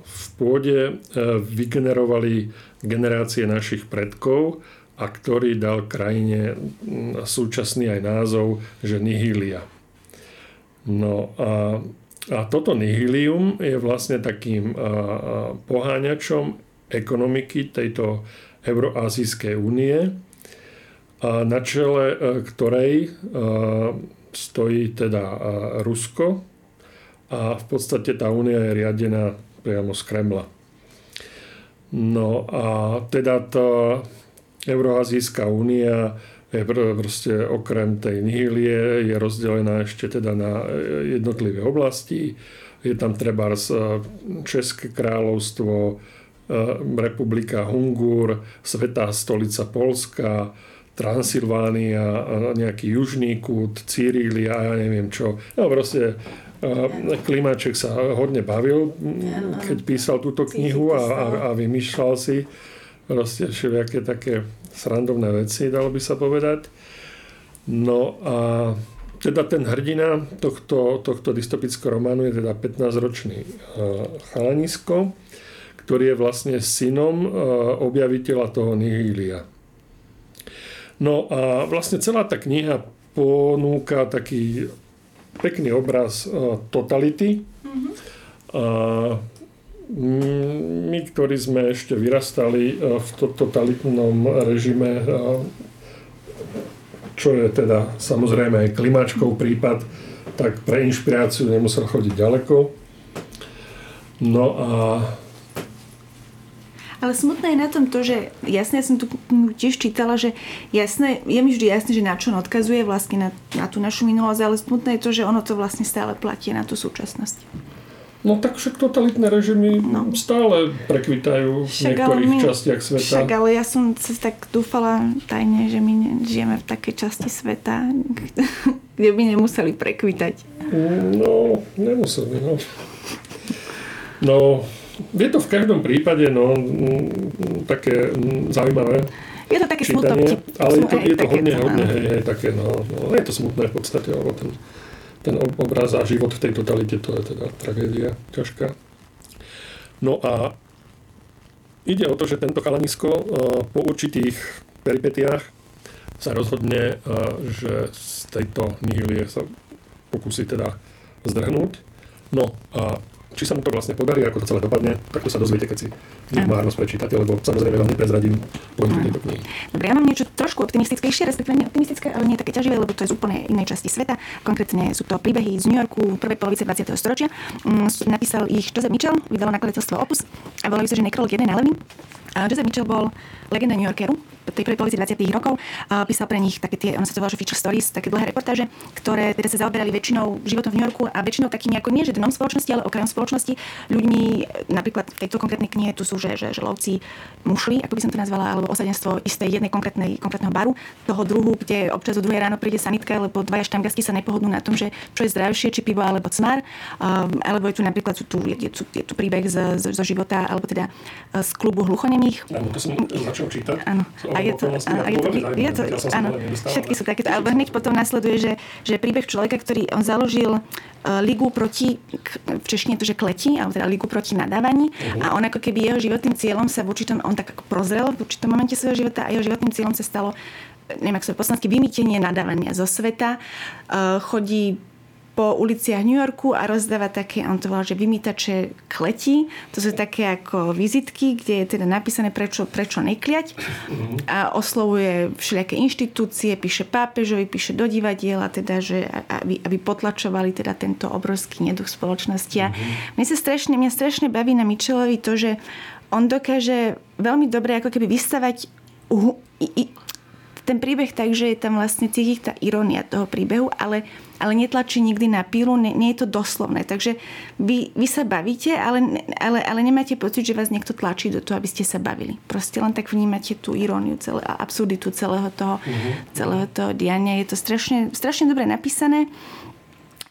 v pôde vygenerovali generácie našich predkov a ktorý dal krajine mm, súčasný aj názov, že nihilia. No a, a toto nihilium je vlastne takým poháňačom ekonomiky tejto Euroazijskej únie, na čele a, ktorej a, stojí teda Rusko a v podstate tá únia je riadená priamo z Kremla. No a teda to Euroazijská únia je proste okrem tej nihilie je rozdelená ešte teda na jednotlivé oblasti. Je tam treba České kráľovstvo, e, Republika Hungur, Svetá stolica Polska, Transylvánia, nejaký južný kút, Cyrília, ja neviem čo. No proste e, Klimáček sa hodne bavil, keď písal túto knihu a, a, a vymýšľal si proste všelijaké také srandovné veci, dalo by sa povedať. No a teda ten hrdina tohto, tohto dystopického románu je teda 15-ročný e, chalanisko, ktorý je vlastne synom e, objaviteľa toho Nihilia. No a vlastne celá tá kniha ponúka taký pekný obraz e, totality. Mm-hmm. A my, ktorí sme ešte vyrastali e, v totalitnom režime, e, čo je teda samozrejme aj klimačkov prípad, tak pre inšpiráciu nemusel chodiť ďaleko. No a ale smutné je na tom to, že jasne, ja som tu tiež čítala, že jasné, je mi vždy jasné, že na čo on odkazuje vlastne na, na tú našu minulosť, ale smutné je to, že ono to vlastne stále platí na tú súčasnosť. No tak však totalitné režimy no. stále prekvitajú však, v niektorých my, častiach sveta. Však ale ja som sa tak dúfala tajne, že my žijeme v takej časti sveta, kde by nemuseli prekvitať. No, nemuseli, no. No, je to v každom prípade no, také zaujímavé. Je to také smutné. Ale je to, je to hodne, hodne, hej, hej, také, no, no, je to smutné v podstate, lebo ten ten obraz a život v tej totalite, to je teda tragédia ťažká. No a ide o to, že tento chalanisko e, po určitých peripetiách sa rozhodne, e, že z tejto nihilie sa pokusí teda zdrhnúť. No a či sa mu to vlastne podarí, ako to celé dopadne, tak to sa dozviete, keď si knihu Márnosť prečítate, lebo samozrejme vám neprezradím pointu tejto knihy. Dobre, ja mám niečo trošku optimistickejšie, respektíve nie optimistické, ale nie také ťaživé, lebo to je z úplne inej časti sveta. Konkrétne sú to príbehy z New Yorku prvej polovice 20. storočia. Mm, napísal ich Joseph Mitchell, vydalo nakladateľstvo Opus a volajú sa, že nekrolog jeden najlepší. Joseph Mitchell bol legenda New Yorkeru, tej prvej polovici 20. rokov. A písal pre nich také tie, ono sa to volá, feature stories, také dlhé reportáže, ktoré teda sa zaoberali väčšinou životom v New Yorku a väčšinou takými ako nie, že dnom spoločnosti, ale okrajom spoločnosti. Ľuďmi, napríklad v tejto konkrétnej knihe tu sú, že, že, že lovci mušli, ako by som to nazvala, alebo osadenstvo istej jednej konkrétnej, konkrétneho baru, toho druhu, kde občas o druhej ráno príde sanitka, lebo dvaja štamgastí sa nepohodnú na tom, že čo je zdravšie, či pivo alebo cmar. Um, alebo je tu napríklad sú tu, je, je, je tu príbeh z, z, z, života, alebo teda z klubu hluchonemých. Áno, to som začal čítať. Áno. Aj, je to, a je to, je to, áno, všetky sú takéto. Alebo hneď potom nasleduje, že, že príbeh človeka, ktorý on založil uh, ligu proti, v češtine to, že kleti, alebo teda ligu proti nadávaní uh-huh. a on ako keby jeho životným cieľom sa v určitom, on tak prozrel v určitom momente svojho života a jeho životným cieľom sa stalo neviem, ak sa poslansky, vymýtenie nadávania zo sveta. Uh, chodí po uliciach New Yorku a rozdáva také, on to volá, že vymýtače kleti. To sú také ako vizitky, kde je teda napísané, prečo, prečo nekliať. A oslovuje všelijaké inštitúcie, píše pápežovi, píše do divadiela, teda, že aby, aby potlačovali teda tento obrovský neduch spoločnosti. A mne sa strašne, mňa strašne baví na Michelovi to, že on dokáže veľmi dobre ako keby vystavať uh, i, ten príbeh tak, že je tam vlastne cítiť tá irónia toho príbehu, ale, ale netlačí nikdy na pílu, nie, nie je to doslovné. Takže vy, vy sa bavíte, ale, ale, ale nemáte pocit, že vás niekto tlačí do toho, aby ste sa bavili. Proste len tak vnímate tú iróniu celé, a absurditu celého toho, uh-huh. celého toho diania. Je to strašne, strašne dobre napísané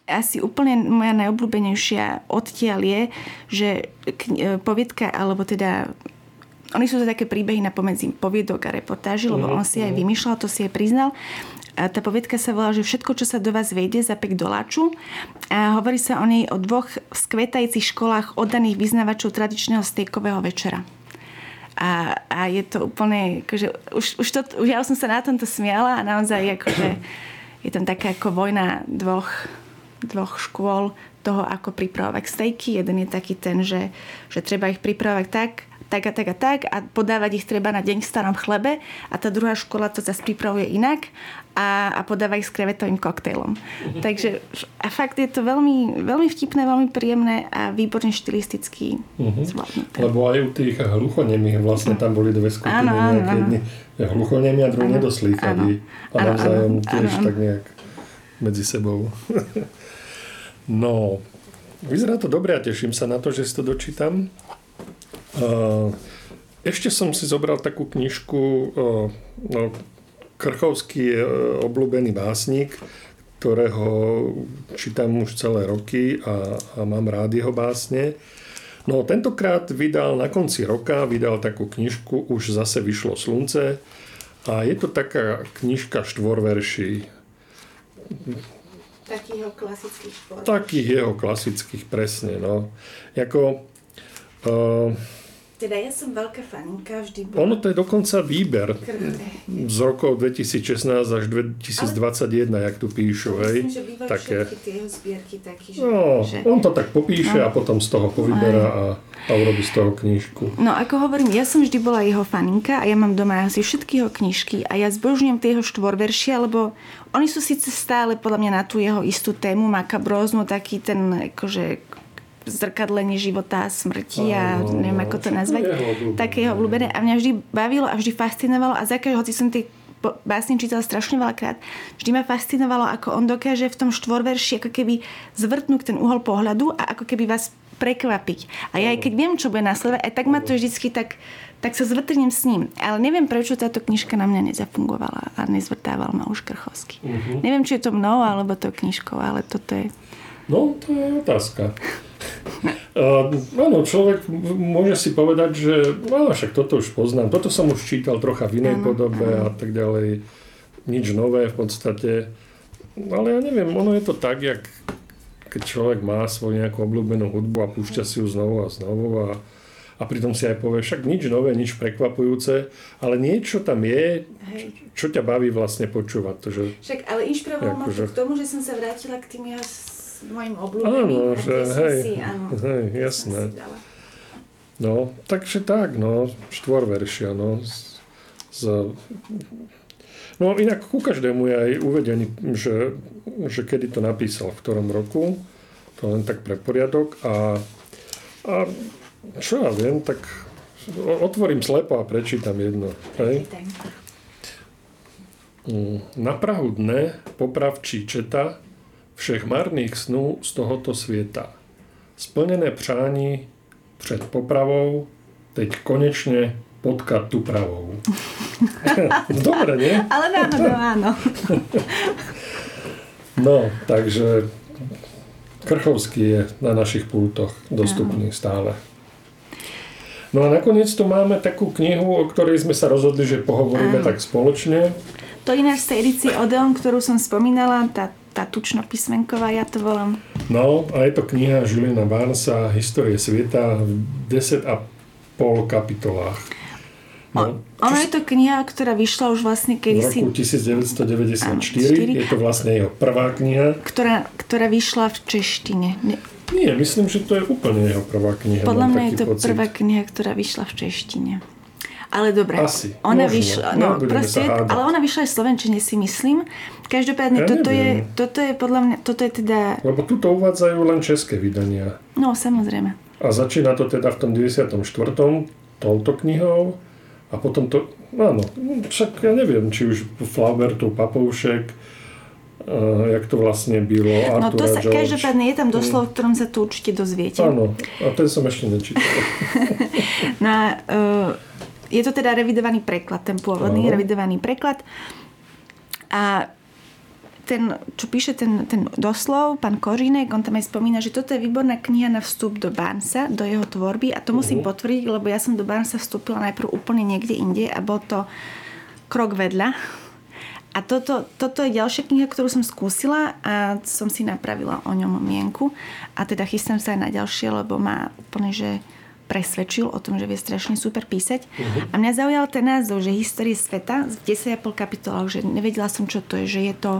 asi úplne moja najobľúbenejšia odtiaľ je, že e, poviedka, alebo teda oni sú to také príbehy na pomedzi poviedok a reportáži, lebo mhm, on si aj mhm. vymýšľal, to si aj priznal. Tá poviedka sa volá, že všetko, čo sa do vás vejde, zapek do láču. A hovorí sa o nej o dvoch skvetajúcich školách oddaných vyznávačov tradičného stejkového večera. A, a je to úplne, akože, už, už, to, už ja som sa na tomto smiala a naozaj akože, je tam taká ako vojna dvoch, dvoch škôl toho, ako pripravovať stejky. Jeden je taký ten, že, že treba ich pripravovať tak, tak a tak a tak a podávať ich treba na deň v starom chlebe a tá druhá škola to zase pripravuje inak a, a podáva ich s krevetovým koktejlom. Takže a fakt je to veľmi, veľmi vtipné, veľmi príjemné a výborne štilisticky uh-huh. zvládnuté. Lebo aj u tých hluchonemých vlastne tam boli dve skupiny. Áno, áno, áno. Hluchonemi a druhý nedoslýchaví. A navzájom tiež tak nejak medzi sebou. no, vyzerá to dobre a teším sa na to, že si to dočítam. Ešte som si zobral takú knižku, no, Krchovský je obľúbený básnik, ktorého čítam už celé roky a, a mám rád jeho básne. No tentokrát vydal na konci roka, vydal takú knižku, už zase vyšlo slunce a je to taká knižka štvorverší. Takých jeho klasických štvorverší. Takých jeho klasických, presne. No. Jako, uh, teda ja som veľká faninka, vždy bola... Ono to je dokonca výber z rokov 2016 až 2021, Ale... jak tu píšu, hej. Myslím, že bývajú také... všetky tie jeho zbierky taký, že... No, že... on to tak popíše no. a potom z toho povyberá a, a urobí z toho knižku. No ako hovorím, ja som vždy bola jeho faninka a ja mám doma asi všetky jeho knižky a ja zbožňujem tie jeho štvorveršia, lebo oni sú síce stále podľa mňa na tú jeho istú tému makabróznu, taký ten akože zrkadlenie života a smrti a neviem ako to nazvať. Také jeho obľúbené. A mňa vždy bavilo a vždy fascinovalo a za hoci som tie básne čítala strašne veľakrát. Vždy ma fascinovalo, ako on dokáže v tom štvorverši ako keby zvrtnúť ten uhol pohľadu a ako keby vás prekvapiť. A ja aj keď viem, čo bude následovať, aj tak ma to vždycky tak, tak sa zvrtnem s ním. Ale neviem, prečo táto knižka na mňa nezafungovala a nezvrtával ma už Krchovský. Uh-huh. Neviem, či je to mnou, alebo to knižkou, ale toto je... No, to je otázka. Uh, áno, človek môže si povedať, že no, však toto už poznám, toto som už čítal trocha v inej ano, podobe ano. a tak ďalej. Nič nové v podstate. Ale ja neviem, ono je to tak, jak keď človek má svoju nejakú obľúbenú hudbu a púšťa si ju znovu a znovu a, a pritom si aj povie, však nič nové, nič prekvapujúce, ale niečo tam je, čo, čo ťa baví vlastne počúvať. To, že, však ale inšpirovalo ma to že... k tomu, že som sa vrátila k tým jeho mojim obľúbeným. Áno, že hej, si, áno, hej, jasné. No, takže tak, no, štvorveršia, no. Z, z, no inak ku každému je aj uvedený, že, že kedy to napísal, v ktorom roku, to len tak pre poriadok a, a čo ja viem, tak otvorím slepo a prečítam jedno. Hej. Mm, na Prahu dne popravčí četa všech marných snů z tohoto světa. Splnené přání před popravou, teď konečne potkat tu pravou. Dobre, nie? Ale áno, no áno. no, takže Krchovský je na našich pultoch dostupný áno. stále. No a nakoniec tu máme takú knihu, o ktorej sme sa rozhodli, že pohovoríme Áno. tak spoločne. To ináč z tej edície Odeon, ktorú som spomínala, tá, tá tučno-písmenková, ja to volám. No a je to kniha Juliana Barnesa Histórie sveta v 10 a pol kapitolách. No, ono je to kniha, ktorá vyšla už vlastne v kedysi, roku 1994. Áno. Je to vlastne jeho prvá kniha. ktorá, ktorá vyšla v češtine. Ne, Nie, myslím, že to je úplne jeho prvá kniha. podľa mňa je to pocit. prvá kniha, ktorá vyšla v češtine. Ale dobre, Asi, ona možno. vyšla, no, Nebudeme proste, sa hádať. ale ona vyšla aj v Slovenčine si myslím. Každopádne Ja toto, je, neviem. toto je podľa mňa, toto je teda, Lebo tu to uvádzajú len české vydania. no samozrejme. A začína to teda v tom 94. touto knihou a potom to, áno, však ja neviem, či už Flaubertu, Papoušek, uh, jak to vlastne bylo, No to Artura sa, George. každopádne je tam doslov, v ktorom sa to určite dozviete. Áno, a ten som ešte nečítal. No a, uh, je to teda revidovaný preklad, ten pôvodný Áno. revidovaný preklad. A ten, čo píše ten, ten doslov, pán Kořínek, on tam aj spomína, že toto je výborná kniha na vstup do Barnesa, do jeho tvorby a to musím Mhm. potvrdiť, lebo ja som do Barnesa vstúpila najprv úplne niekde inde a bol to krok vedľa. A toto, toto je ďalšia kniha, ktorú som skúsila a som si napravila o ňom mienku. A teda chystám sa aj na ďalšie, lebo ma úplne, že presvedčil o tom, že vie strašne super písať. A mňa zaujal ten názov, že Histórie sveta v 10,5 kapitolách, že nevedela som, čo to je, že je to,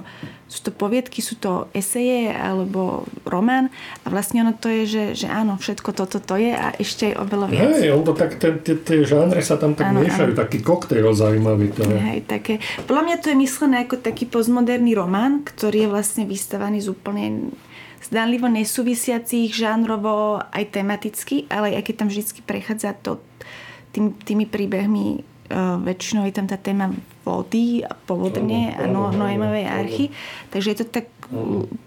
sú to poviedky, sú to eseje alebo román a vlastne ono to je, že, že áno, všetko toto to je a ešte aj oveľa viac. Hej, to tak, tie, žánre sa tam tak Áno, miešajú, áno. taký koktejl zaujímavý to je. Hej, také. Podľa mňa to je myslené ako taký postmoderný román, ktorý je vlastne vystavaný z úplne zdánlivo nesúvisiacich žánrovo aj tematicky, ale aj keď tam vždy prechádza to tým, tými príbehmi uh, väčšinou je tam tá téma vody a povodne a no, Noémovej archy. Takže je to tak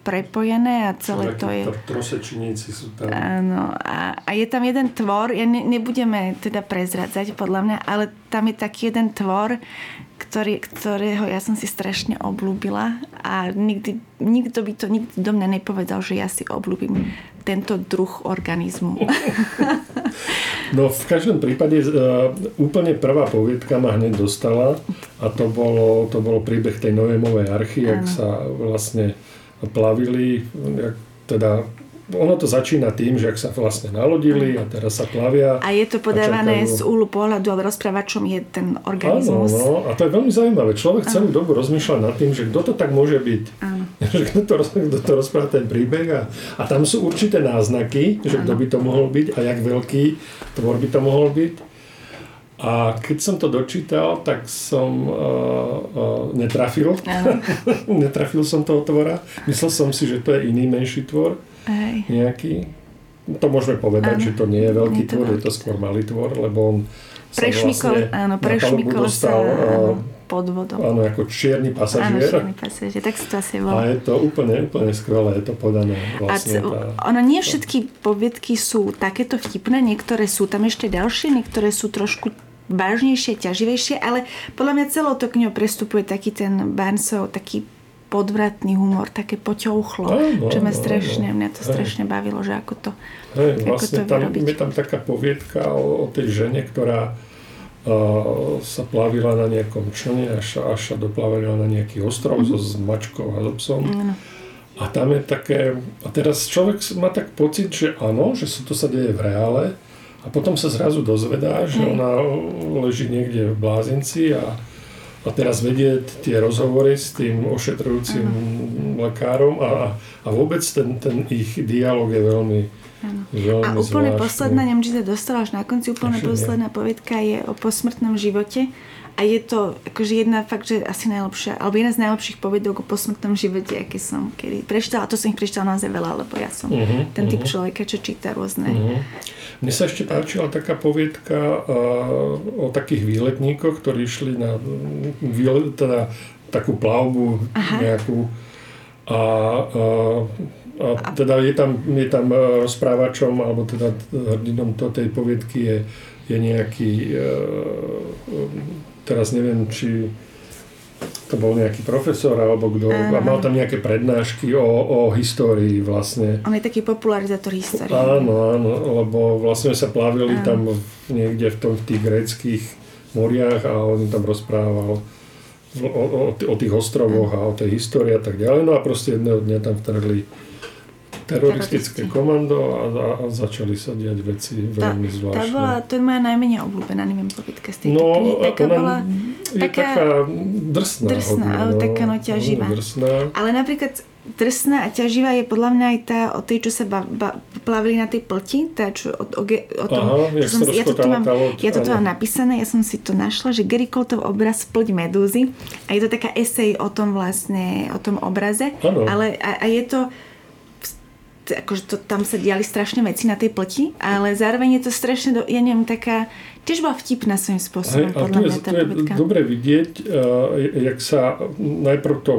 prepojené a celé to je... tr- Trosečníci sú tam. Áno, a, a je tam jeden tvor, ja ne, nebudeme teda prezradzať podľa mňa, ale tam je taký jeden tvor, ktorý, ktorého ja som si strašne oblúbila a nikdy, nikto by to nikdy do mňa nepovedal, že ja si oblúbim tento druh organizmu. No v každom prípade uh, úplne prvá poviedka ma hneď dostala a to bolo, to bolo príbeh tej Noémovej archy, jak Áno. sa vlastne plavili, teda ono to začína tým, že ak sa vlastne nalodili a teraz sa plavia. A je to podávané čakajú- z úhlu pohľadu, ale rozprávačom je ten Áno, organizmus. no, a to je veľmi zaujímavé. Človek celú dobu rozmýšľa nad tým, že kto to tak môže byť. Áno. Že kto to, kto to rozpráva ten príbeh a, a tam sú určité náznaky, že kto by to mohol byť a jak veľký tvor by to mohol byť. A keď som to dočítal, tak som uh, uh, netrafil. Áno. netrafil som toho tvora. Myslel som si, že to je iný menší tvor Hej. nejaký. To môžeme povedať, Áno. že to nie je veľký Nie tvor, je to skôr malý tvor, lebo on sa Prešmykol, vlastne áno, palubu prešmykol sa dostal, áno, pod vodou. áno, ako čierny Áno, pasažier. čierny pasažier, tak si to asi A volá. je to úplne, úplne skvelé, je to podané A vlastne. c- Tá, ono nie všetky poviedky sú takéto vtipné, niektoré sú tam ešte ďalšie, niektoré sú trošku vážnejšie, ťaživejšie, ale podľa mňa celou to kniho prestupuje taký ten Barnesov, taký podvratný humor, také poťouchlo, Áno, čo ma strašne, áno. mňa to Hej. strašne bavilo, že ako to, hej, ako vlastne to tam, vyrobiť. je tam taká poviedka o, o tej žene, ktorá uh, sa plavila na nejakom člne až, až sa doplavila na nejaký ostrov Mhm. so s mačkou a so psom. áno, A tam je také, a teraz človek má tak pocit, že áno, že sa to sa deje v reále a potom sa zrazu dozvedá, že ona leží niekde v blázinci a, a teraz vedie tie rozhovory s tým ošetrujúcim lekárom a, a vôbec ten, ten ich dialog je veľmi, áno. A úplne zvláštny. posledná, neviem, či sa dostala až na konci, úplne Ešte posledná poviedka je o posmrtnom živote. A je to akože jedna fakt, že asi najlepšia, alebo jedna z najlepších poviedok o posmrtnom živote, aké som kedy prečítala. A to som ich prečítala naozaj veľa, lebo ja som Mhm, ten typ mhm. človeka, čo číta rôzne. Mhm. Mne sa ešte páčila taká poviedka uh, o takých výletníkoch, ktorí išli na mm, výlet, teda takú plavbu Aha. nejakú a, a, a teda je tam, je tam uh, rozprávačom alebo teda hrdinom to, tej poviedky je, je nejaký teraz neviem, či to bol nejaký profesor alebo kto, a mal tam nejaké prednášky o, o histórii vlastne. On je taký popularizátor histórie. Áno, áno, lebo vlastne sa plavili áno. tam niekde v, tom, v tých gréckých moriach a on tam rozprával o, o, o tých ostrovoch a o tej histórii a tak ďalej. No a proste jedného dňa tam vtrhli teroristické komando a, a, a začali sa diať veci veľmi zvláštne. Tá bola, to je moja najmenej obľúbená, neviem povídka z tej no, knihy. Taká bola je taká, taká drsná. Drsná, ale no, taká no ťaživá. Drsná. Ale napríklad drsná a ťaživá je podľa mňa aj tá o tej, čo sa ba, ba, plavili na tej plti, tá, čo, o, o, o tom, Aha, čo som, ja to tu mám, ja to tu mám napísané, ja som si to našla, že Gary Coltov obraz Plť medúzy a je to taká esej o tom vlastne, o tom obraze, ano. ale a, a je to akože to, tam sa diali strašné veci na tej pleti, ale zároveň je to strašne, do, ja neviem, taká, tiež bola vtipná svojím spôsobom, Hej, podľa mňa tá to je dobre vidieť, uh, jak sa najprv to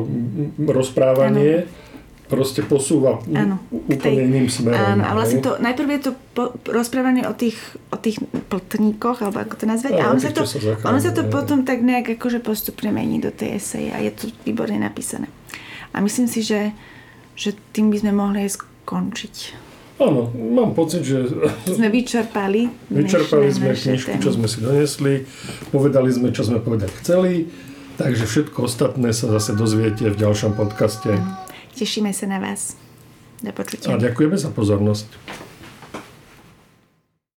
rozprávanie ano proste posúva ano, úplne tej, iným smerom. Áno, a vlastne to, najprv je to po, rozprávanie o tých, o tých pltníkoch, alebo ako to nazvať, a ono sa to, sa ono sa to potom tak nejak akože postupne mení do tej eseje a je to výborne napísané. A myslím si, že, že tým by sme mohli aj skončiť. Áno, mám pocit, že... Sme vyčerpali. Vyčerpali sme knižku, čo sme si donesli. Povedali sme, čo sme povedať chceli. Takže všetko ostatné sa zase dozviete v ďalšom podcaste. Tešíme sa na vás. Do počutia. A ďakujeme za pozornosť.